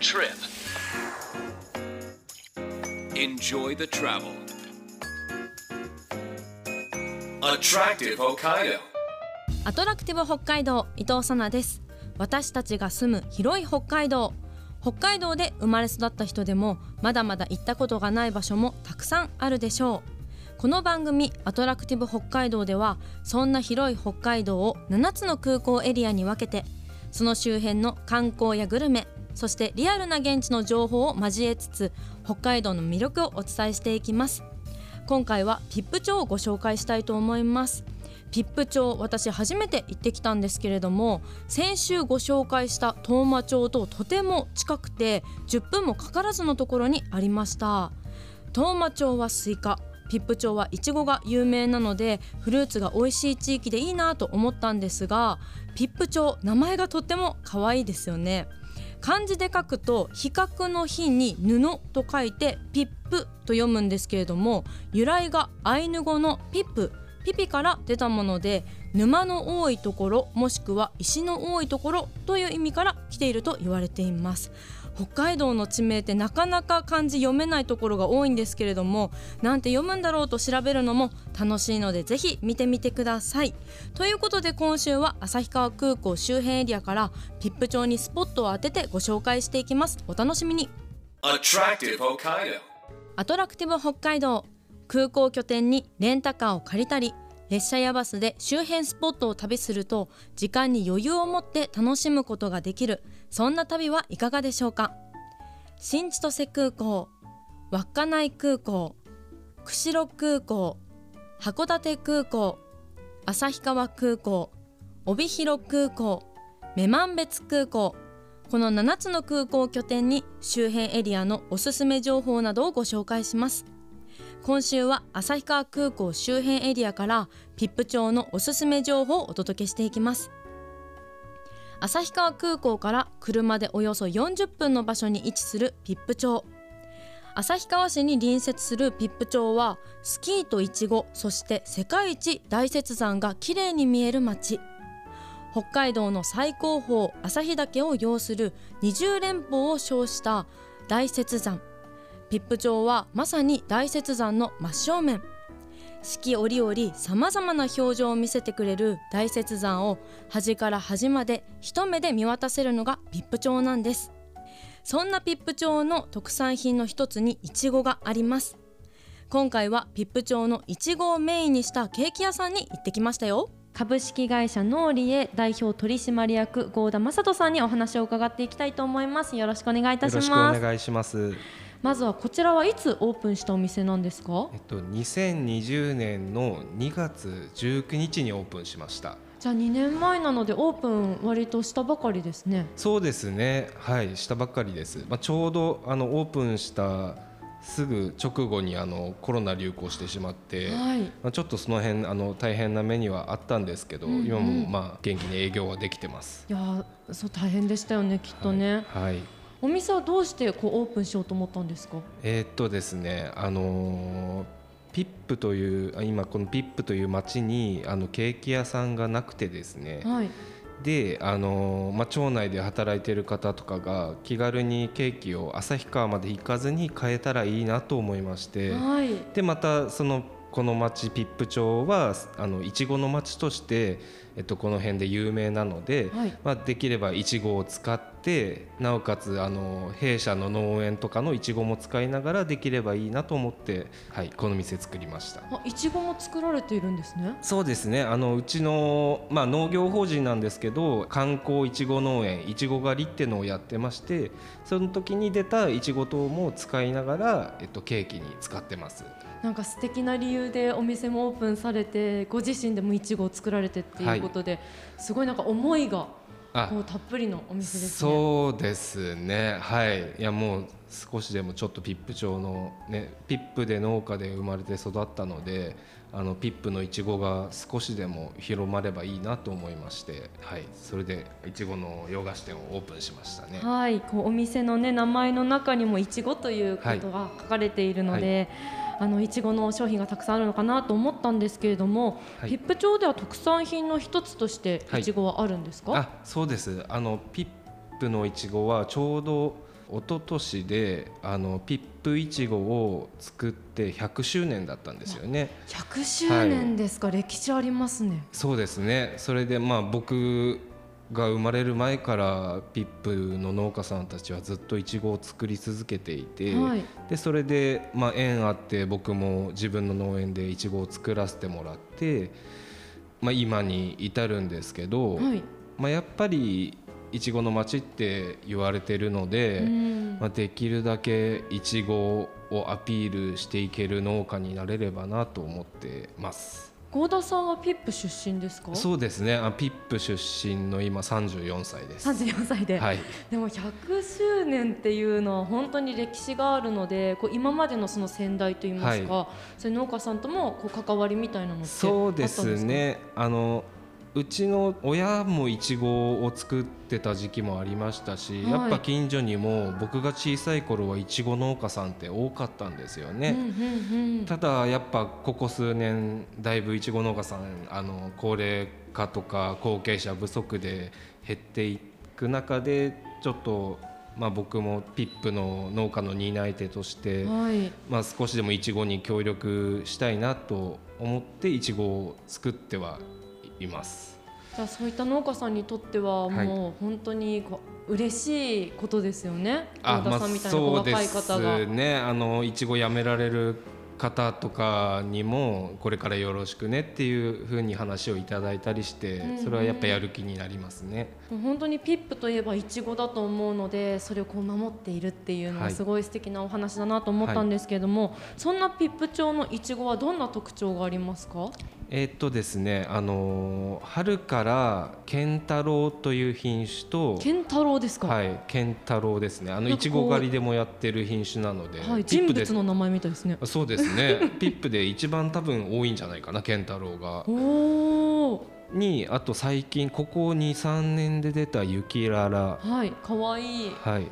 trip. Enjoy the travel. Attractive Hokkaido. アトラクティブ北海道伊藤さなです私たちが住む広い北海道北海道で生まれ育った人でもまだまだ行ったことがない場所もたくさんあるでしょうこの番組アトラクティブ北海道ではそんな広い北海道を7つの空港エリアに分けてその周辺の観光やグルメそしてリアルな現地の情報を交えつつ北海道の魅力をお伝えしていきます。今回は比布町をご紹介したいと思います。比布町私初めて行ってきたんですけれども先週ご紹介した当麻町ととても近くて10分もかからずのところにありました。当麻町はスイカ比布町はイチゴが有名なのでフルーツが美味しい地域でいいなと思ったんですが比布町名前がとっても可愛いですよね。漢字で書くと比較の日に布と書いてピップと読むんですけれども由来がアイヌ語のピップ。ピピから出たもので沼の多いところもしくは石の多いところという意味から来ていると言われています。北海道の地名ってなかなか漢字読めないところが多いんですけれどもなんて読むんだろうと調べるのも楽しいのでぜひ見てみてください。ということで今週は旭川空港周辺エリアから比布町にスポットを当ててご紹介していきます。お楽しみに。Attractive Hokkaido. Attractive 北海道空港拠点にレンタカーを借りたり列車やバスで周辺スポットを旅すると時間に余裕を持って楽しむことができるそんな旅はいかがでしょうか？新千歳空港稚内空港釧路空港函館空港旭川空港帯広空港女満別空港この7つの空港を拠点に周辺エリアのおすすめ情報などをご紹介します。今週は旭川空港周辺エリアからピップ町のおすすめ情報をお届けしていきます。旭川空港から車でおよそ40分の場所に位置するピップ町。旭川市に隣接するピップ町はスキーとイチゴそして世界一大雪山が綺麗に見える町。北海道の最高峰旭岳を擁する二十連峰を称した大雪山。ピップ町はまさに大雪山の真正面。四季折々さまざまな表情を見せてくれる大雪山を端から端まで一目で見渡せるのがピップ町なんです。そんなピップ町の特産品の一つにイチゴがあります。今回はピップ町のイチゴをメインにしたケーキ屋さんに行ってきましたよ。株式会社ノーリエ代表取締役合田正人さんにお話を伺っていきたいと思います。よろしくお願いいたしよろしくおます願いします。まずはこちらはいつオープンしたお店なんですか？えっと2020年の2月19日にオープンしました。じゃあ2年前なのでオープン割としたばかりですねそうですね。はい、したばっかりです。まあちょうどあのオープンしたすぐ直後にあのコロナ流行してしまって、はいまあちょっとその辺あの大変な目にはあったんですけど、うんうん今もまあ元気に営業はできてます。いやーそう大変でしたよねきっとね、はい。はいお店はどうしてこうオープンしようと思ったんですか？えーっとですね、あのーピップというあ今このピップという町にあのケーキ屋さんがなくてですね、はい。であのーまあ、町内で働いている方とかが気軽にケーキを旭川まで行かずに買えたらいいなと思いまして。はい。でまたそのこの町ピップ町はあのいちごの町として、えっと、この辺で有名なので、はい。まあ、できればいちごを使ってなおかつあの弊社の農園とかのいちごも使いながらできればいいなと思って、はい、この店作りました。あいちごも作られているんですねそうですねあのうちの、まあ、農業法人なんですけど観光いちご農園いちご狩りってのをやってましてその時に出たいちご等も使いながら、えっと、ケーキに使ってます。なんか素敵な理由でお店もオープンされてご自身でもいちごを作られてっていうことで、すごいなんか思いがあこうたっぷりのお店ですね。そうですね。はい。いやもう少しでもちょっとピップ町のねピップで農家で生まれて育ったのであのピップのいちごが少しでも広まればいいなと思いましてはい。それでいちごの洋菓子店をオープンしましたね。はい、こうお店のね名前の中にもいちごということが書かれているので、あのいちごの商品がたくさんあるのかなと思ったんですけれども、はい。ピップ町では特産品の一つとしてはい。いちごはあるんですか？あそうです。あのピップのいちごはちょうど一昨年であのピップいちごを作って100周年だったんですよね。100周年ですか、歴史ありますね。そうですね。それでまあ僕が生まれる前からピップの農家さんたちはずっといちごを作り続けていて、はい。でそれで、まあ、縁あって僕も自分の農園でいちごを作らせてもらって、まあ、今に至るんですけど、はい。まあ、やっぱりいちごの町って言われてるので、うん。まあ、できるだけいちごをアピールしていける農家になれればなと思ってます。合田さんはピップ出身ですか？そうですね。あピップ出身の今34歳です。34歳で、はい、でも100周年っていうのは本当に歴史があるのでこう今までのその先代といいますか、そういう農家さんともこう関わりみたいなのってそうであったんか？すね。あのうちの親もいちごを作ってた時期もありましたし、はい。やっぱ近所にも僕が小さい頃はいちご農家さんって多かったんですよね。うんうんうん。ただやっぱここ数年だいぶいちご農家さんあの高齢化とか後継者不足で減っていく中でちょっと、まあ、僕もピップの農家の担い手として、はい。まあ、少しでもいちごに協力したいなと思っていちごを作ってはいます。じゃあそういった農家さんにとってははい。もう本当にこう嬉しいことですよね。あ合田さんみたいな若い方が。すね。あのいちごやめられる方とかにもこれからよろしくねっていうふうに話をいただいたりしてそれはやっぱやる気になりますね。もう本当にピップといえばイチゴだと思うのでそれをこう守っているっていうのははい。すごい素敵なお話だなと思ったんですけれども、そんなピップ町のイチゴはどんな特徴がありますか？えーっとですねあの春からケンタロウという品種とケンタロウですか、はいケンタロウですね。あのいちご狩りでもやってる品種なので、はい、人ピップで。物の名前みたいですね。そうですね。ピップで一番多分多いんじゃないかなケンタロウが。おおにあと最近ここ23年で出た雪ララ。はいかわいい。はい。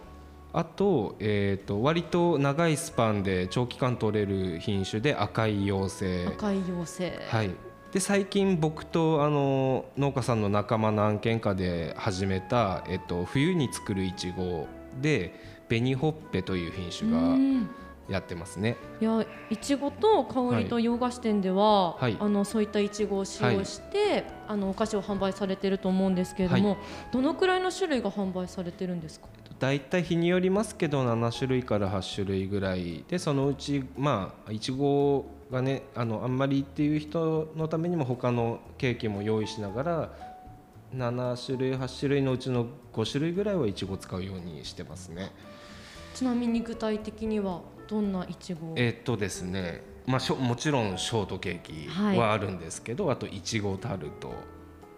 あと,、えー、と割と長いスパンで長期間取れる品種で赤い妖精。赤い妖精。はいで最近僕とあの農家さんの仲間何軒かで始めた、えっと、冬に作るいちごで紅ほっぺという品種うがん。やってますね。いやいちごと香りと洋菓子店では、はい。あのそういったいちごを使用して、あのお菓子を販売されてると思うんですけれども、はどのくらいの種類が販売されてるんですか？だいたい日によりますけど7種類から8種類ぐらいでそのうちまあいちごがねあのあんまりっていう人のためにも他のケーキも用意しながら7種類8種類のうちの5種類ぐらいはいちご使うようにしてますね。ちなみに具体的にはどんないちごえーっとですね、まあ、しょもちろんショートケーキはあるんですけど、あといちごタルト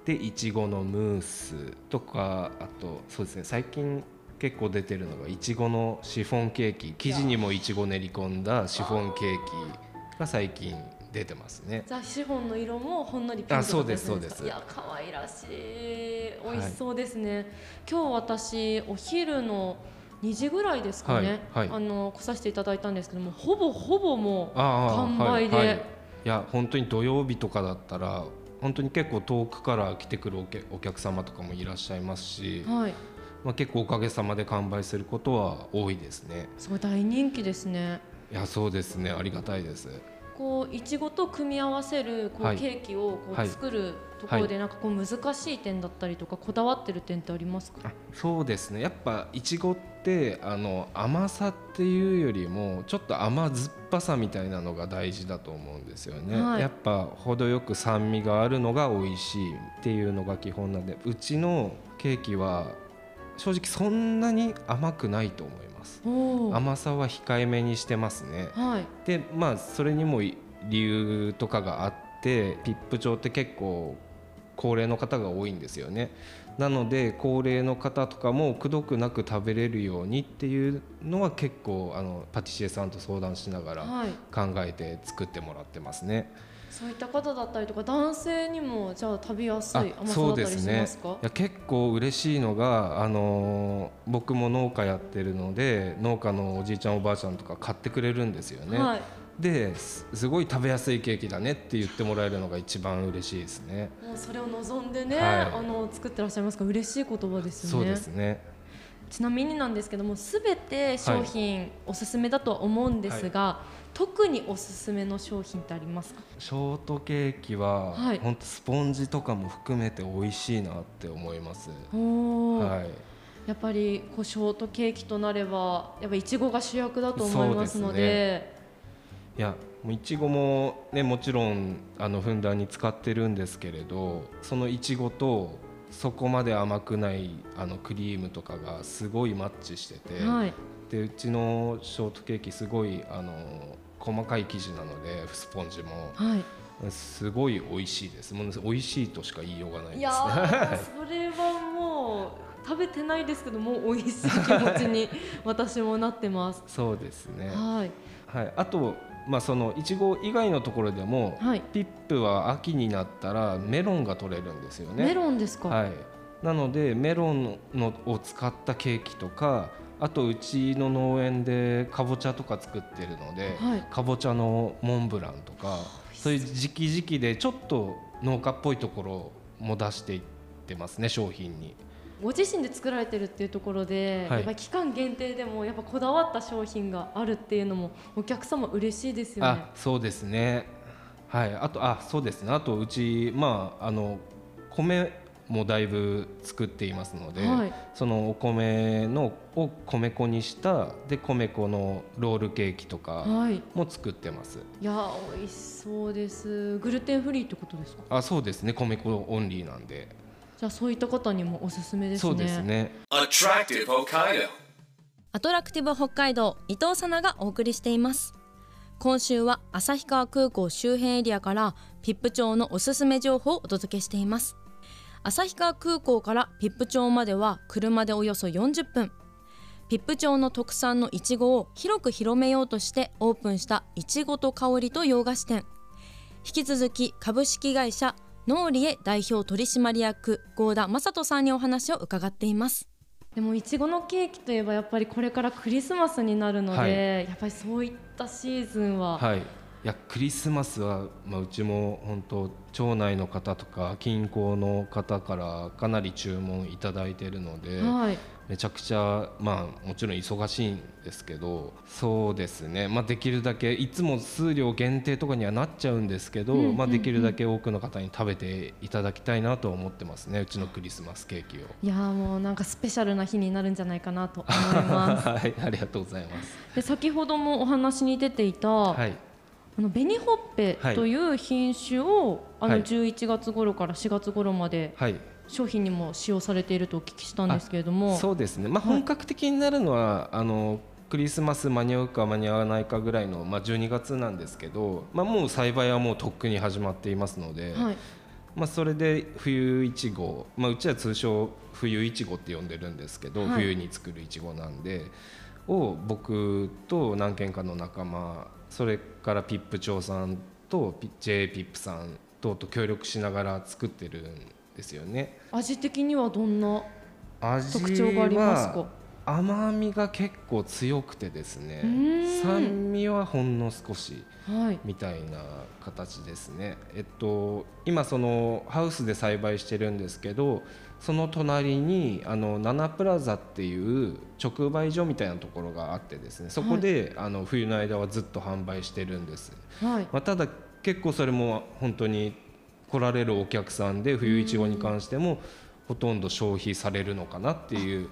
でいちごのムースとかあとそうですね最近結構出てるのがいちごのシフォンケーキ。生地にもいちご練り込んだシフォンケーキが最近出てますね。じゃあシフォンの色もほんのりピンクあそうですそうです。いや可愛らしい。美味しそうですね、今日私お昼の2時ぐらいですかね、はいはい。あの来させていただいたんですけどもほぼほぼもう完売で、はい。はい、いや本当に土曜日とかだったら本当に結構遠くから来てくるお客お客様とかもいらっしゃいますし、はい。まあ、結構おかげさまで完売することは多いですね。すごい大人気ですねいやそうですね。ありがたいです。こういちごと組み合わせるこう、はい。ケーキをこうはい。作るところでなんかこう難しい点だったりとかこだわってる点ってありますか？あそうですね。やっぱいちごってあの甘さっていうよりもちょっと甘酸っぱさみたいなのが大事だと思うんですよね、はい。やっぱ程よく酸味があるのが美味しいっていうのが基本なんでうちのケーキは正直そんなに甘くないと思いますおー。甘さは控えめにしてますね。はい。でまあそれにも理由とかがあってピップ町って結構高齢の方が多いんですよねなので高齢の方とかもくどくなく食べれるようにっていうのは結構あのパティシエさんと相談しながらはい考えて作ってもらってますね。そういった方だったりとか男性にもじゃあ食べやすいあ甘さだそうったりですねしますかいや結構嬉しいのが、あのー僕も農家やってるので農家のおじいちゃんおばあちゃんとか買ってくれるんですよね。はいですすごい食べやすいケーキだねって言ってもらえるのが一番嬉しいですね。もうそれを望んでね、はいあの作ってらっしゃいますから嬉しい言葉ですよねそうですね。ちなみになんですけども全て商品おすすめだとは思うんですが、特におすすめの商品ってありますか？ショートケーキは、はいほんとスポンジとかも含めて美味しいなって思います。はい。やっぱりこうショートケーキとなればやっぱいちごが主役だと思いますのでいやもういちごもねもちろんあのふんだんに使ってるんですけれどそのいちごとそこまで甘くないあのクリームとかがすごいマッチしてて、はい。でうちのショートケーキすごいあの細かい生地なのでスポンジも。はい。すごい美味しいです。もう美味しいとしか言いようがないです。ねいやーそれはもう食べてないですけどもう美味しい気持ちに 私もなってます。そうですね。はい。はい、あと、まあ、そのいちご以外のところでも、はい。ピップは秋になったらメロンが取れるんですよね。メロンですか、はい、なのでメロンのを使ったケーキとかあとうちの農園でかぼちゃとか作ってるので、はい。かぼちゃのモンブランとかそういう時期時期でちょっと農家っぽいところも出していってますね商品に。ご自身で作られてるっていうところで、はい。やっぱり期間限定でもやっぱこだわった商品があるっていうのもお客様嬉しいですよね。あそうですね。はい。あとあそうですね。あとうちまああの米もだいぶ作っていますので、はい。そのお米のを米粉にしたで米粉のロールケーキとかはい。も作ってます。いや美味しそうです。グルテンフリーってことですか？あそうですね。米粉オンリーなんでじゃあそういった方にもおすすめですね。そうですね。Attractive Hokkaido. アトラクティブ北海道伊藤さながお送りしています。今週は旭川空港周辺エリアからピップ町のおすすめ情報をお届けしています。旭川空港からピップ町までは車でおよそ40分。ピップ町の特産のいちごを広く広めようとしてオープンしたいちごと香りと洋菓子店。引き続き株式会社ノーリエ代表取締役合田正人さんにお話を伺っています。でもいちごのケーキといえばやっぱりこれからクリスマスになるので、はい。やっぱりそういったシーズンは、はい。いやクリスマスは、まあ、うちも本当町内の方とか近郊の方からかなり注文いただいているので、はいめちゃくちゃまあもちろん忙しいんですけどそうですね、まあ、できるだけいつも数量限定とかにはなっちゃうんですけど、まあ、できるだけ多くの方に食べていただきたいなと思ってますね。うちのクリスマスケーキを。いやーもうなんかスペシャルな日になるんじゃないかなと思います。はい、ありがとうございます。で先ほどもお話に出ていた、はい、あの紅ほっぺという品種を、あのはい。11月頃から4月頃まではい、商品にも使用されているとお聞きしたんですけれども。そうですね、まあ、はい。本格的になるのは、あのクリスマス間に合うか間に合わないかぐらいの、まあ、12月なんですけど、まあ、もう栽培はもうとっくに始まっていますので、はい。まあ、それで冬いちご、まあ、うちは通称冬いちごって呼んでるんですけど、はい。冬に作るいちごなんでを僕と何軒かの仲間それからピップ長さんとピ J ピップさんとと協力しながら作ってるんですよね。味的にはどんな味特徴がありますか？は甘みが結構強くてですね。酸味はほんの少しはい。みたいな形ですね。えっと今そのハウスで栽培してるんですけどその隣にあのナナプラザっていう直売所みたいなところがあってですね。そこで、あの冬の間はずっと販売してるんです。はい。まあ、ただ結構それも本当に来られるお客さんで冬いちごに関してもほとんど消費されるのかなっていう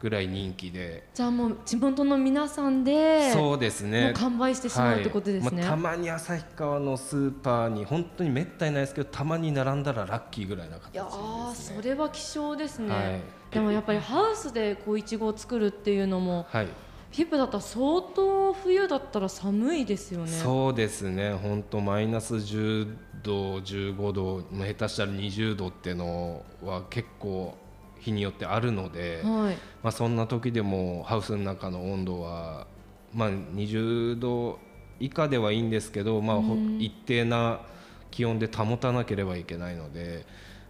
ぐらい人気で。じゃあもう地元の皆さんでそうですね。完売してしまうってことですね、はい。まあ、たまに旭川のスーパーに本当にめったにないですけどたまに並んだらラッキーぐらいな形いやですね。ーそれは希少ですね、はい。でもやっぱりハウスでこういちごを作るっていうのもはい、ピップだったら相当冬だったら寒いですよね。そうですね。本当マイナス10度15度まあ下手したら20度ってのは結構日によってあるので、はい。まあ、そんな時でもハウスの中の温度は、まあ、20度以下ではいいんですけど、まあ、一定な気温で保たなければいけないので、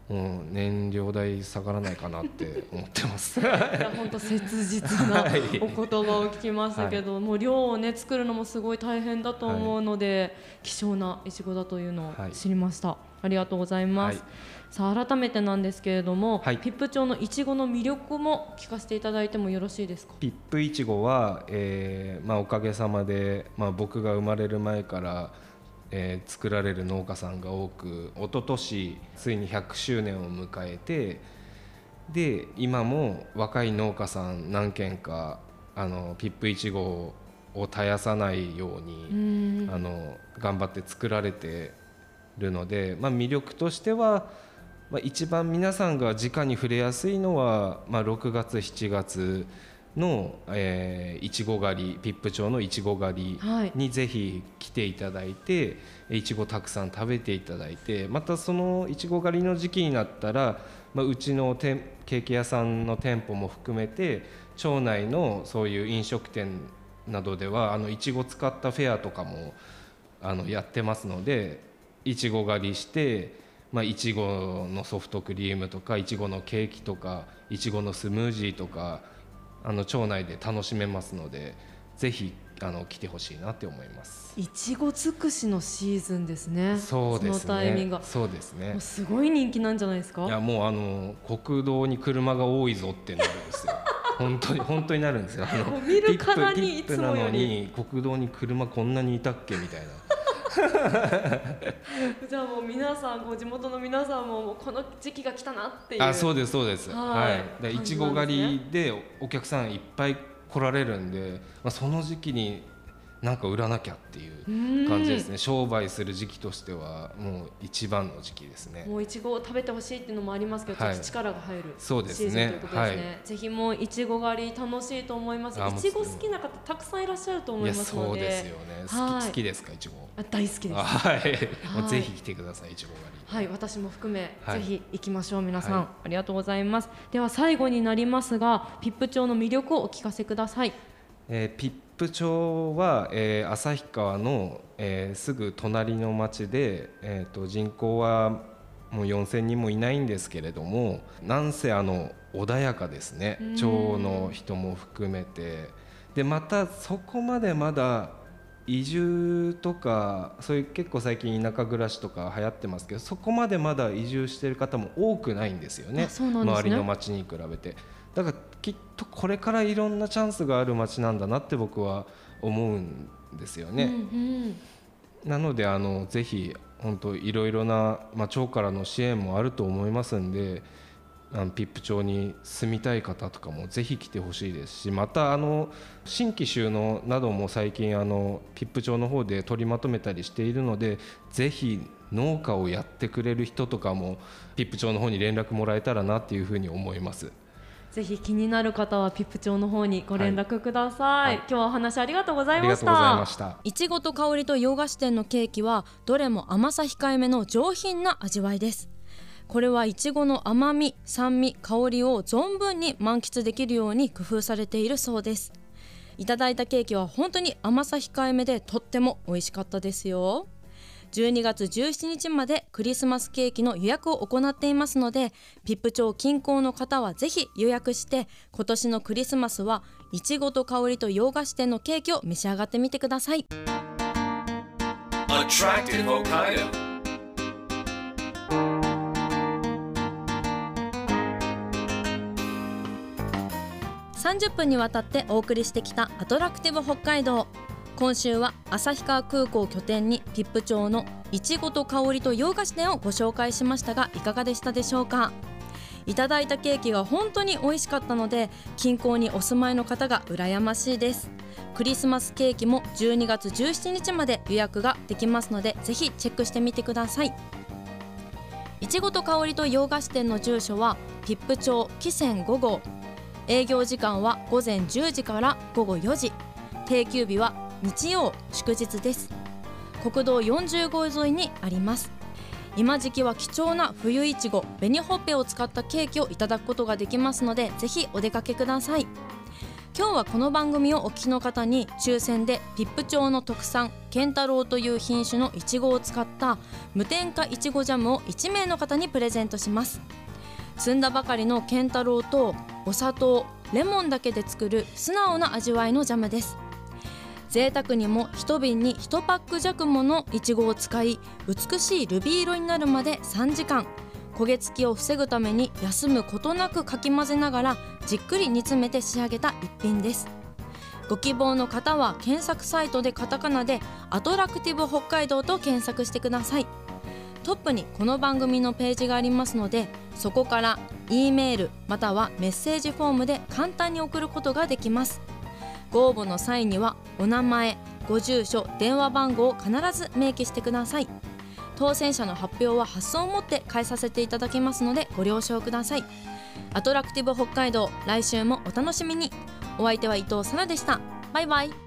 もう燃料代下がらないかなって思ってます。いや本当切実なはい。お言葉を聞きましたけど、もう量をね作るのもすごい大変だと思うので、希少ないちごだというのをはい。知りました、ありがとうございます、はい。さあ改めてなんですけれども、はい。ピップ町のいちごの魅力も聞かせていただいてもよろしいですか？ピップいちごは、えーまあ、おかげさまで、まあ、僕が生まれる前から、えー作られる農家さんが多く一昨年ついに100周年を迎えてで今も若い農家さん何軒かあのピップいちごを絶やさないように、あの頑張って作られてるので、まあ、魅力としては、まあ、一番皆さんが直に触れやすいのは、まあ、6月7月の、えーいちご狩りピップ町のいちご狩はい。りにぜひ来ていただいていちごたくさん食べていただいてまたそのいちご狩りの時期になったら、まあ、うちの店ケーキ屋さんの店舗も含めて町内のそういう飲食店などではあのいちご使ったフェアとかもあのやってますのでいちご狩りしてまあいちごのソフトクリームとかいちごのケーキとかいちごのスムージーとかあの町内で楽しめますのでぜひあの来てほしいなって思います。いちご尽くしのシーズンですねそうですそのタイミングそうですね。すごい人気なんじゃないですか？いやもうあの国道に車が多いぞってなるんですよ。本当に本当になるんですよ。あの見るからにいつもより国道に車こんなにいたっけみたいな。じゃあもう皆さんこう地元の皆さんももうこの時期が来たなっていうあそうですそうです。はいはい。でいちご狩りでお客さんいっぱい来られるんで、まあその時期になんか売らなきゃっていう感じですね。商売する時期としてはもう一番の時期ですね。もういちごを食べてほしいっていうのもありますけど、はいちょっと力が入るそうですねシーズンということですね。はいぜひもういちご狩り楽しいと思います。いちご好きな方たくさんいらっしゃると思いますので。そうですよね。好はいき好きですかいちご。あ大好きです。あはい。もはいうぜひ来てくださいいちご狩り。はい、私も含め、はいぜひ行きましょう皆さん、はいありがとうございます。では最後になりますが、ピップ町の魅力をお聞かせください。えーピップ町は、えー旭川の、えーすぐ隣の町で、えー、と人口はもう4000人もいないんですけれどもなんせあの穏やかですね。うん。町の人も含めて。でまたそこまでまだ移住とかそういう結構最近田舎暮らしとか流行ってますけどそこまでまだ移住してる方も多くないんですよね。ね。周りの町に比べて。だからきっとこれからいろんなチャンスがある町なんだなって僕は思うんですよね。うんうんなのであのぜひ本当いろいろな、まあ、町からの支援もあると思いますんであの比布町に住みたい方とかもぜひ来てほしいですしまたあの新規就農なども最近あの比布町の方で取りまとめたりしているのでぜひ農家をやってくれる人とかも比布町の方に連絡もらえたらなっていうふうに思います。ぜひ気になる方は比布町の方にご連絡ください。はい今日はお話ありがとうございましありがとうございまた。した。いちごと香りと洋菓子店のケーキはどれも甘さ控えめの上品な味わいですこれはいちごの甘み酸味香りを存分に満喫できるように工夫されているそうですいただいたケーキは本当に甘さ控えめでとっても美味しかったですよ12月17日までクリスマスケーキの予約を行っていますのでピップ町近郊の方はぜひ予約して今年のクリスマスはいちごと香りと洋菓子店のケーキを召し上がってみてください。30分にわたってお送りしてきたアトラクティブ北海道今週は旭川空港拠点に比布町のいちごと香りと洋菓子店をご紹介しましたがいかがでしたでしょうか？いただいたケーキが本当に美味しかったので近郊にお住まいの方が羨ましいです。クリスマスケーキも12月17日まで予約ができますのでぜひチェックしてみてください。いちごと香りと洋菓子店の住所は比布町基線5号。営業時間は午前10時から午後4時。定休日は日曜祝日です。国道40号沿いにあります。今時期は貴重な冬いちご紅ほっぺを使ったケーキをいただくことができますのでぜひお出かけください。今日はこの番組をお聞きの方に抽選でピップ町の特産ケンタロウという品種のいちごを使った無添加いちごジャムを1名の方にプレゼントします。摘んだばかりのケンタロウとお砂糖レモンだけで作る素直な味わいのジャムです。贅沢にも1瓶に1パック弱ものいちごを使い美しいルビー色になるまで3時間。焦げ付きを防ぐために休むことなくかき混ぜながらじっくり煮詰めて仕上げた一品です。ご希望の方は検索サイトでカタカナでアトラクティブ北海道と検索してください。トップにこの番組のページがありますのでそこから E メールまたはメッセージフォームで簡単に送ることができます。ご応募の際にはお名前ご住所電話番号を必ず明記してください。当選者の発表は発送をもって返させていただきますのでご了承ください。アトラクティブ北海道来週もお楽しみに。お相手は伊藤さなでした。バイバイ。